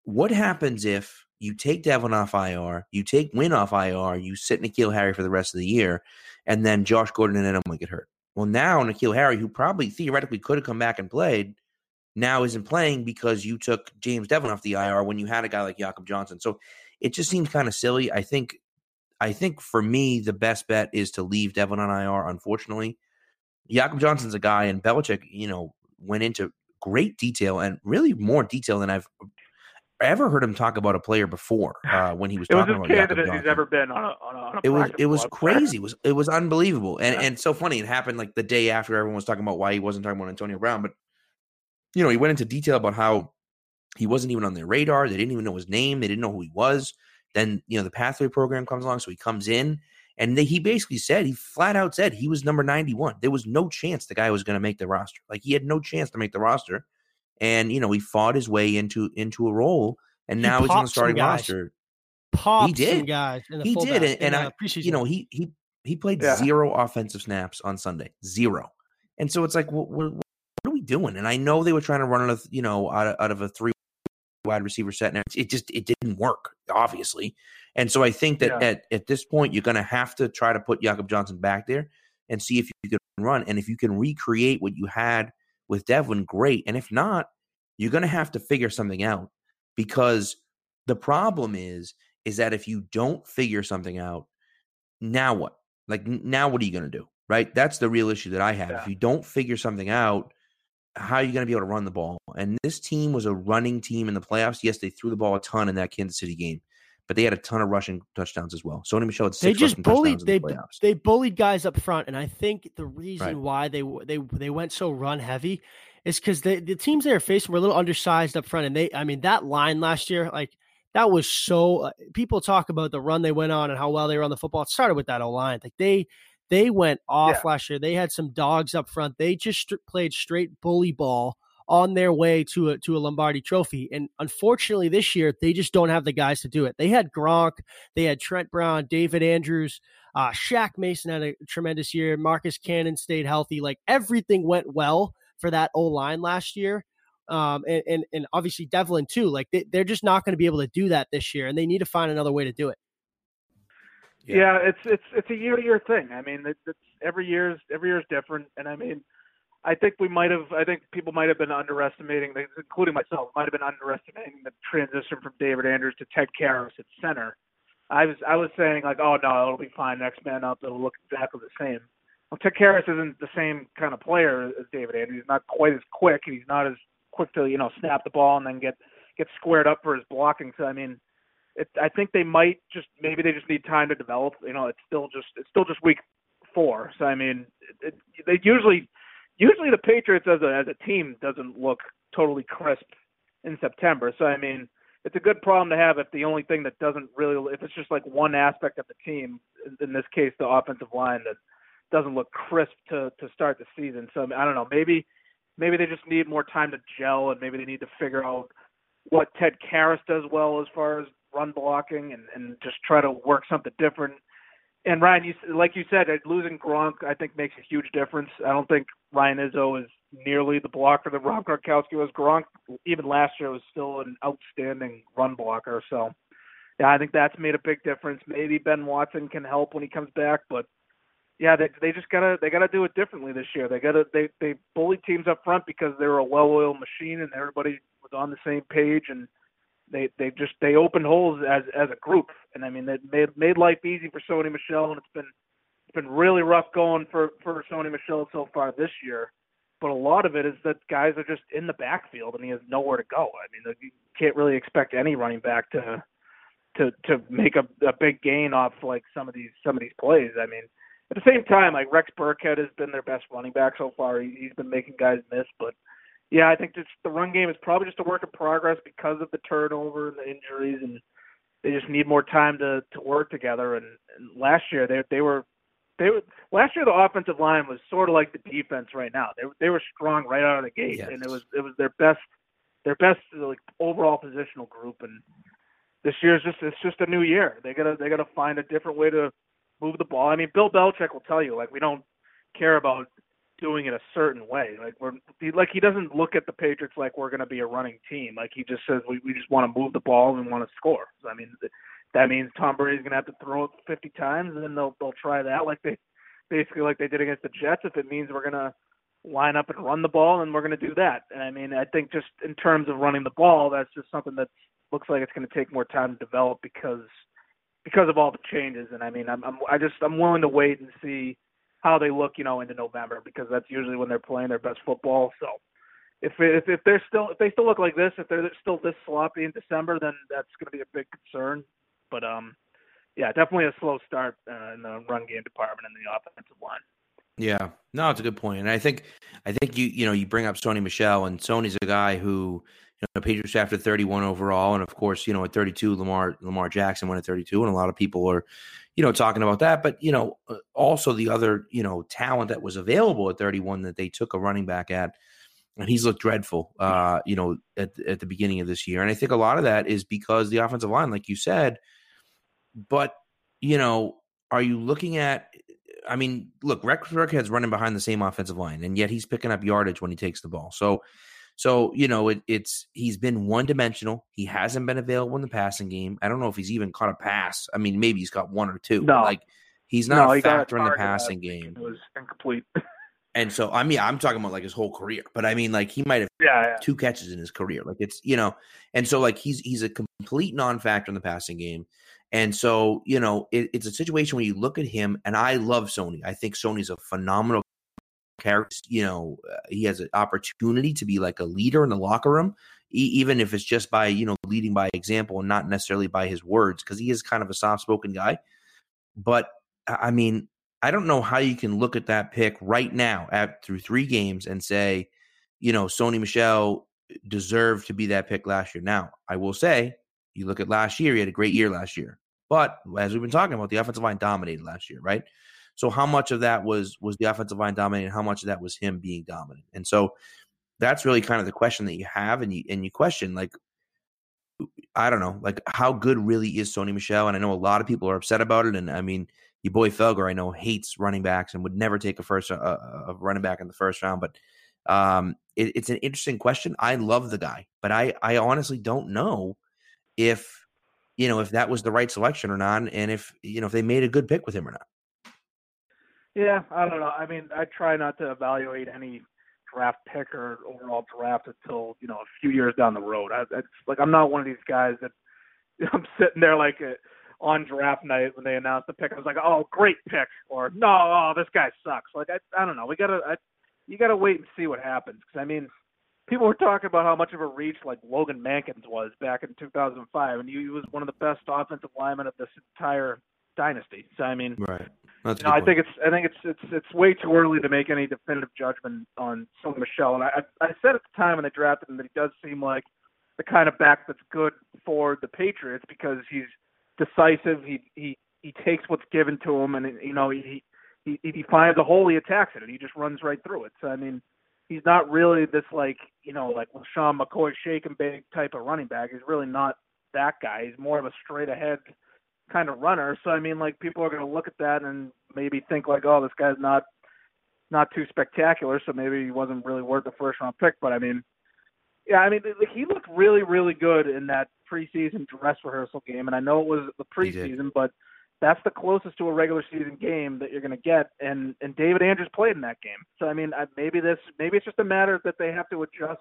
what happens if you take Develin off IR, you take Wynn off IR, you sit N'Keal Harry for the rest of the year, and then Josh Gordon and Edelman get hurt. Well, now N'Keal Harry, who probably theoretically could have come back and played, now isn't playing because you took James Develin off the IR when you had a guy like Jakob Johnson. So it just seems kind of silly. I think, I think for me, the best bet is to leave Develin on IR. Unfortunately, Jakob Johnson's a guy, and Belichick, you know, went into great detail and really more detail than I've ever heard him talk about a player before uh, when he was was talking as about Jakob as he's ever been on a on a, on a it was it was squad. crazy. It was it was unbelievable. And Yeah. and so funny. It happened like the day after everyone was talking about why he wasn't talking about Antonio Brown. But you know, he went into detail about how he wasn't even on their radar. They didn't even know his name. They didn't know who he was. Then you know the pathway program comes along, so he comes in, and they, he basically said he flat out said he was number ninety one. There was no chance the guy was going to make the roster. Like he had no chance to make the roster, and you know he fought his way into into a role, and He now he's on the popped some starting guys. roster. Popped did. some guys. In the He did, fullback, and- and in, I- uh, preseason. you know he he he played Yeah. zero offensive snaps on Sunday, zero, and so it's like, what, what, what are we doing? And I know they were trying to run out of you know out of, out of a three wide receiver set, and it just it didn't work, obviously. And so I think that Yeah. at at this point you're going to have to try to put Jakob Johnson back there and see if you can run, and if you can recreate what you had with Develin, great. And if not, you're going to have to figure something out because the problem is is that if you don't figure something out, now what? Like now what are you going to do? Right? That's the real issue that I have. Yeah. If you don't figure something out, how are you going to be able to run the ball? And this team was a running team in the playoffs. Yes, they threw the ball a ton in that Kansas City game, but they had a ton of rushing touchdowns as well. Sony Michel had they just bullied they the they bullied guys up front and i think the reason Right. why they they they went so run heavy is because the the teams they were facing were a little undersized up front and they i mean that line last year like that was so uh, people talk about the run they went on and how well they were on the football it started with that o line like they they went off last year they had some dogs up front they just str- played straight bully ball on their way to a to a Lombardi trophy and unfortunately this year they just don't have the guys to do it. They had Gronk, they had Trent Brown, David Andrews, uh, Shaq Mason had a tremendous year. Marcus Cannon stayed healthy. Like everything went well for that O line last year. Um, and, and, and obviously Develin too. Like they, they're just not going to be able to do that this year, and they need to find another way to do it. Yeah. yeah, it's it's it's a year to year thing. I mean, it's, it's every year's every year's different, and I mean, I think we might have. I think people might have been underestimating, including myself, might have been underestimating the transition from David Andrews to Ted Karras at center. I was I was saying like, oh no, it'll be fine. Next man up, it'll look exactly the same. Well, Ted Karras isn't the same kind of player as David Andrews. He's not quite as quick, and he's not as quick to you know snap the ball and then get get squared up for his blocking. So I mean, it, I think they might just maybe they just need time to develop. You know, it's still just it's still just week four. So I mean, it, it, they usually usually the Patriots as a as a team doesn't look totally crisp in September. So I mean, it's a good problem to have if the only thing that doesn't really if it's just like one aspect of the team, in this case the offensive line that doesn't look crisp to to start the season. So I don't know, maybe maybe they just need more time to gel and maybe they need to figure out what Ted Karras does well as far as run blocking and, and just try to work something different. And Ryan, you like you said, losing Gronk I think makes a huge difference. I don't think Ryan Izzo is nearly the blocker that Rob Gronkowski was. Gronk even last year was still an outstanding run blocker. So yeah, I think that's made a big difference. Maybe Ben Watson can help when he comes back, but yeah, they they just gotta they gotta do it differently this year. They gotta they they bully teams up front because they're a well-oiled machine and everybody was on the same page and they they just they opened holes as as a group, and I mean they made made life easy for Sony Michel, and it's been it's been really rough going for for Sony Michel so far this year. But a lot of it is that guys are just in the backfield, and he has nowhere to go. I mean, you can't really expect any running back to to to make a, a big gain off like some of these some of these plays. I mean, at the same time, like Rex Burkhead has been their best running back so far. He, he's been making guys miss, but yeah, I think just the run game is probably just a work in progress because of the turnover and the injuries, and they just need more time to to work together. And, and last year they they were they were last year the offensive line was sort of like the defense right now. They they were strong right out of the gate, yes. and it was it was their best their best like overall positional group. And this year's just it's just a new year. They gotta they gotta find a different way to move the ball. I mean, Bill Belichick will tell you like we don't care about doing it a certain way. Like we're like he doesn't look at the Patriots like we're going to be a running team. Like he just says we we just want to move the ball and want to score. I mean that means Tom Brady's going to have to throw it 50 times and then they'll they'll try that like they basically like they did against the Jets. If it means we're going to line up and run the ball, and we're going to do that. And I mean I think just in terms of running the ball, that's just something that looks like it's going to take more time to develop because because of all the changes. And I mean I'm, I'm I just I'm willing to wait and see how they look, you know, into November because that's usually when they're playing their best football. So if if, if they're still if they still look like this, if they're still this sloppy in December, then that's going to be a big concern. But um, yeah, definitely a slow start uh, in the run game department and the offensive line. Yeah, no, it's a good point, and I think I think you you know you bring up Sony Michel, and Sony's a guy who you know Patriots drafted 31 overall, and of course you know at 32 Lamar Lamar Jackson went at 32, and a lot of people are you know, talking about that. But, you know, uh, also the other, you know, talent that was available at 31 that they took a running back at. And he's looked dreadful, uh, you know, at, at the beginning of this year. And I think a lot of that is because the offensive line, like you said, but, you know, are you looking at, I mean, look, Rex Burkhead's running behind the same offensive line, and yet he's picking up yardage when he takes the ball. So, so you know, it, it's he's been one dimensional. He hasn't been available in the passing game. I don't know if he's even caught a pass. I mean, maybe he's got one or two. No, like he's not no, a factor in the passing game. It was incomplete. and so I mean, I'm talking about like his whole career, but I mean, like he might have yeah, yeah. two catches in his career. Like it's you know, and so like he's he's a complete non-factor in the passing game. And so, you know, it, it's a situation where you look at him, and I love Sony. I think Sony's a phenomenal character. You know, uh, he has an opportunity to be like a leader in the locker room, e- even if it's just by you know leading by example and not necessarily by his words, because he is kind of a soft-spoken guy. But I mean, I don't know how you can look at that pick right now at through three games and say, you know, Sony Michel deserved to be that pick last year. Now, I will say, you look at last year, he had a great year last year. But as we've been talking about, the offensive line dominated last year, right? So how much of that was was the offensive line dominating? How much of that was him being dominant? And so that's really kind of the question that you have, and you and you question like I don't know, like how good really is Sony Michel? And I know a lot of people are upset about it. And I mean, your boy Felger, I know, hates running backs and would never take a first uh, uh a running back in the first round. But um, it, it's an interesting question. I love the guy, but I I honestly don't know if you know, if that was the right selection or not, and if you know if they made a good pick with him or not. Yeah, I don't know. I mean, I try not to evaluate any draft pick or overall draft until you know a few years down the road. I, it's like I'm not one of these guys that I'm sitting there like a, on draft night when they announced the pick. I was like, oh, great pick, or no, oh, this guy sucks. Like I, I don't know. We gotta, I, you gotta wait and see what happens. Because I mean, people were talking about how much of a reach like Logan Mankins was back in 2005, and he was one of the best offensive linemen of this entire dynasty. So I mean, right. That's you know, I think it's I think it's it's it's way too early to make any definitive judgment on Sony Michel. And I I said at the time when they drafted him that he does seem like the kind of back that's good for the Patriots because he's decisive. He he he takes what's given to him, and you know he he he finds a hole, he attacks it, and he just runs right through it. So I mean, he's not really this like you know like Sean McCoy shake and bake type of running back. He's really not that guy. He's more of a straight ahead kind of runner. So I mean, like people are going to look at that and maybe think like, oh, this guy's not not too spectacular, so maybe he wasn't really worth the first round pick. But I mean, yeah, I mean, he looked really, really good in that preseason dress rehearsal game, and I know it was the preseason, but that's the closest to a regular season game that you're going to get. And and David Andrews played in that game, so I mean, I, maybe this maybe it's just a matter that they have to adjust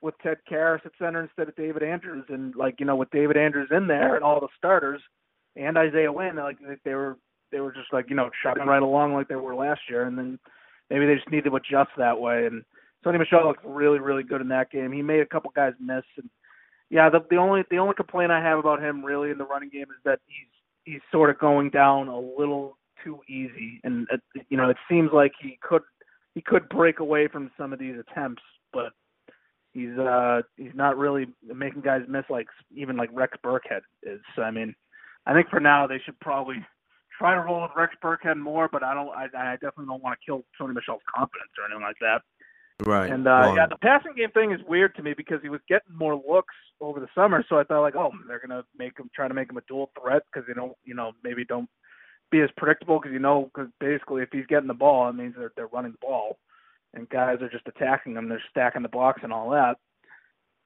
with Ted Karras at center instead of David Andrews, and like you know, with David Andrews in there and all the starters and Isaiah Wynn, like they were they were just like you know chugging right along like they were last year, and then maybe they just need to adjust that way. And Sony Michel looked really really good in that game. He made a couple guys miss, and yeah, the the only the only complaint I have about him really in the running game is that he's he's sort of going down a little too easy, and it, you know it seems like he could he could break away from some of these attempts, but he's uh he's not really making guys miss like even like Rex Burkhead is. I mean, I think for now they should probably try to roll with Rex Burkhead more, but I don't. I, I definitely don't want to kill Sony Michel's confidence or anything like that. Right. And uh, well, yeah, the passing game thing is weird to me because he was getting more looks over the summer, so I thought like, oh, they're gonna make him try to make him a dual threat because they don't, you know, maybe don't be as predictable because you know, because basically if he's getting the ball, it means they're they're running the ball, and guys are just attacking him, they're stacking the blocks and all that.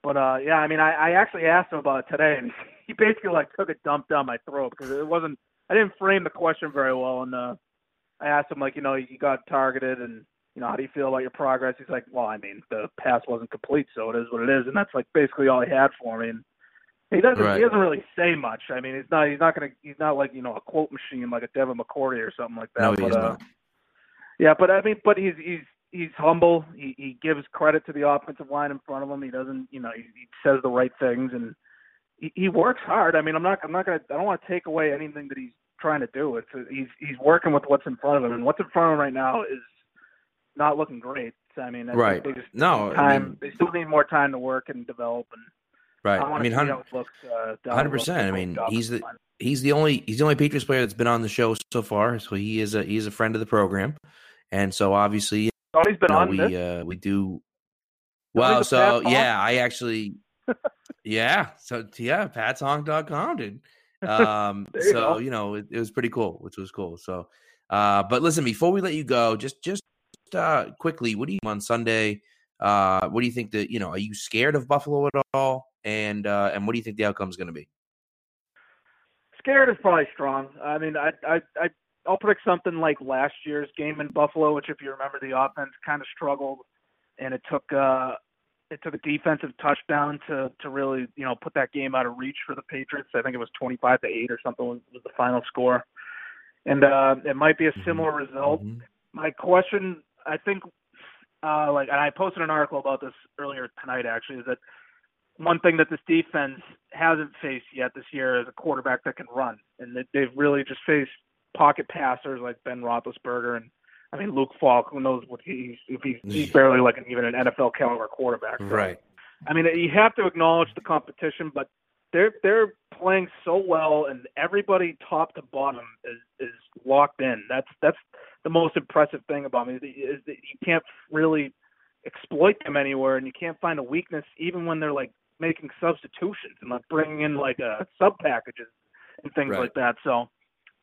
But uh, yeah, I mean, I, I actually asked him about it today, and he basically like took a dump down my throat because it wasn't. I didn't frame the question very well, and uh, I asked him like, you know, you got targeted, and you know, how do you feel about your progress? He's like, well, I mean, the pass wasn't complete, so it is what it is, and that's like basically all he had for me. And he doesn't right. he doesn't really say much. I mean, he's not he's not gonna he's not like you know a quote machine like a Devin McCourty or something like that. No, but, he's uh, not. Yeah, but I mean, but he's he's he's humble. He he gives credit to the offensive line in front of him. He doesn't, you know, he, he says the right things and he, he works hard. I mean, I'm not I'm not gonna I don't want to take away anything that he's trying to do. It's a, he's he's working with what's in front of him, and what's in front of him right now is not looking great. I mean, I right? They just no, time. I mean, they still need more time to work and develop and. Right. I, I mean, hundred uh, percent. I mean, he's the he's the only he's the only Patriots player that's been on the show so far. So he is a he's a friend of the program, and so obviously he's been you know, on we this. uh we do well. So yeah, I actually yeah. So yeah, patshonk.com, dude. Um, you so go. you know it, it was pretty cool, which was cool. So, uh, but listen, before we let you go, just just uh quickly, what do you on Sunday? Uh, what do you think that you know? Are you scared of Buffalo at all? And uh, and what do you think the outcome is going to be? Scared is probably strong. I mean, I I I I'll predict something like last year's game in Buffalo, which if you remember, the offense kind of struggled, and it took uh it took a defensive touchdown to to really you know put that game out of reach for the Patriots. I think it was 25 to eight or something was, was the final score, and uh it might be a similar result. Mhm. My question, I think, uh, like, and I posted an article about this earlier tonight. Actually, is that one thing that this defense hasn't faced yet this year is a quarterback that can run, and they've really just faced pocket passers like Ben Roethlisberger and I mean Luke Falk. Who knows what he's if he's, he's barely like an, even an NFL caliber quarterback. So, Right. I mean, you have to acknowledge the competition, but they're they're playing so well, and everybody top to bottom is is locked in. That's that's the most impressive thing about me is that, you can't really exploit them anywhere, and you can't find a weakness even when they're like making substitutions and like bringing in like uh, sub packages and things Right. like that. So,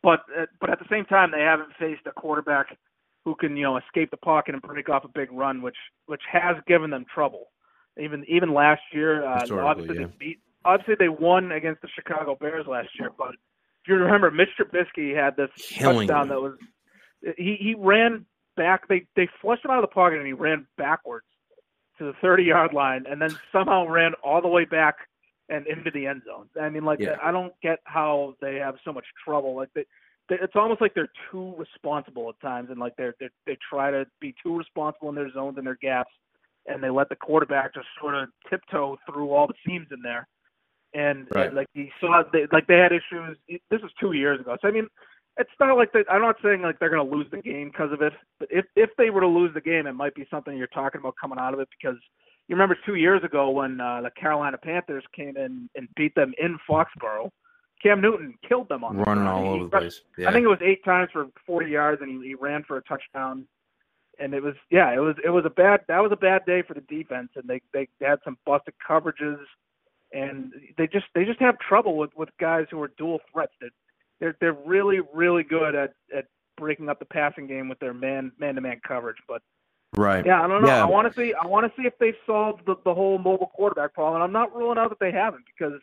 but uh, but at the same time, they haven't faced a quarterback who can you know escape the pocket and break off a big run, which which has given them trouble. Even even last year, uh, obviously yeah. they beat obviously they won against the Chicago Bears last year, but if you remember, Mitch Trubisky had this Killing touchdown that was he he ran back. They they flushed him out of the pocket and he ran backwards to the 30 yard line and then somehow ran all the way back and into the end zone. I mean, like Yeah. I don't get how they have so much trouble. Like they, it's almost like they're too responsible at times, and like they're, they're they try to be too responsible in their zones and their gaps, and they let the quarterback just sort of tiptoe through all the seams in there. And, Right. and like he saw, they, like they had issues. This was two years ago, so I mean, it's not like they, I'm not saying like they're going to lose the game because of it. But if if they were to lose the game, it might be something you're talking about coming out of it because you remember two years ago when uh, the Carolina Panthers came in and beat them in Foxborough. Cam Newton killed them on running all over the place. Yeah. I think it was eight times for 40 yards, and he, he ran for a touchdown. And it was yeah, it was it was a bad that was a bad day for the defense, and they they had some busted coverages, and they just they just have trouble with with guys who are dual threats. That they're they're really really good at at breaking up the passing game with their man man to man coverage, but right. yeah, I don't know. Yeah. I want to see. I want to see if they've solved the, the whole mobile quarterback problem. And I'm not ruling out that they haven't because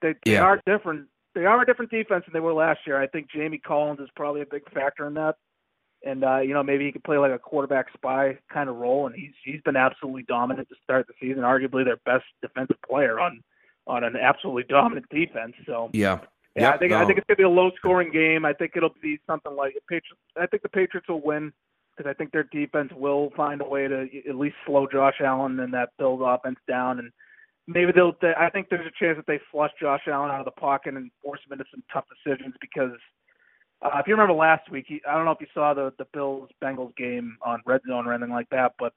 they, they Yeah. are different. They are a different defense than they were last year. I think Jamie Collins is probably a big factor in that. And uh, you know, maybe he could play like a quarterback spy kind of role. And he's he's been absolutely dominant to start the season. Arguably their best defensive player on on an absolutely dominant defense. So Yeah. yeah, I Yep, think I think it's gonna be a low scoring game. I think it'll be something like Patriots. I think the Patriots will win because I think their defense will find a way to at least slow Josh Allen and that Bills offense down, and maybe they'll. They, I think there's a chance that they flush Josh Allen out of the pocket and force him into some tough decisions because. Uh, if you remember last week, he, I don't know if you saw the the Bills Bengals game on Red Zone or anything like that, but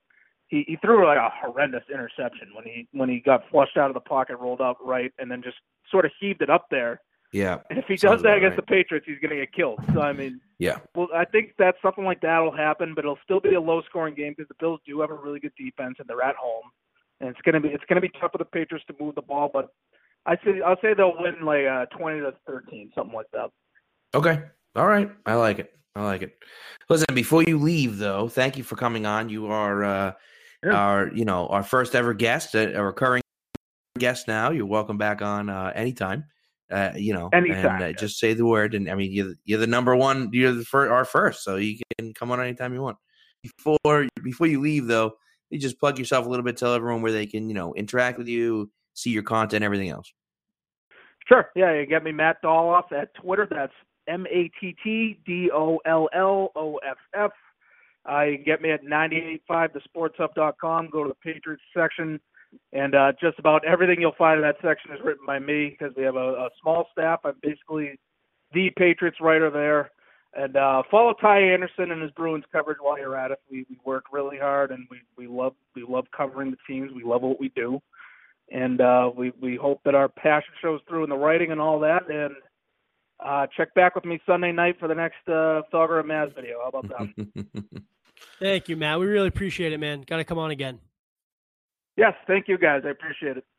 he, he threw like a horrendous interception when he when he got flushed out of the pocket, rolled out right, and then just sort of heaved it up there. Yeah. And if he does that against right. the Patriots, he's going to get killed. So I mean, Yeah. well, I think that something like that will happen, but it'll still be a low-scoring game because the Bills do have a really good defense and they're at home, and it's going to be it's to be tough for the Patriots to move the ball. But I say I'll say they'll win like uh, twenty to thirteen, something like that. Okay. All right. I like it. I like it. Listen, before you leave though, thank you for coming on. You are uh Yeah. our, you know, our first ever guest, a, a recurring guest now. You're welcome back on uh anytime. Uh, you know, Anytime, and uh, yeah. just say the word and I mean you're you're the number one, you're the first our first, so you can come on anytime you want. Before before you leave though, you just plug yourself a little bit, tell everyone where they can, you know, interact with you, see your content, everything else. Sure. Yeah, you get me Matt Dolloff at Twitter. That's M A T T D O L L O F F. Uh, you can get me at 985thesportshub.com. Go to the Patriots section, and uh, just about everything you'll find in that section is written by me because we have a, a small staff. I'm basically the Patriots writer there. And uh, follow Ty Anderson and his Bruins coverage while you're at it. We, we work really hard, and we, we love we love covering the teams. We love what we do and uh, we we hope that our passion shows through in the writing and all that. And uh, check back with me Sunday night for the next uh, Felger and Maz video. How about that? Thank you, Matt. We really appreciate it, man. Got to come on again. yes, thank you guys. I appreciate it.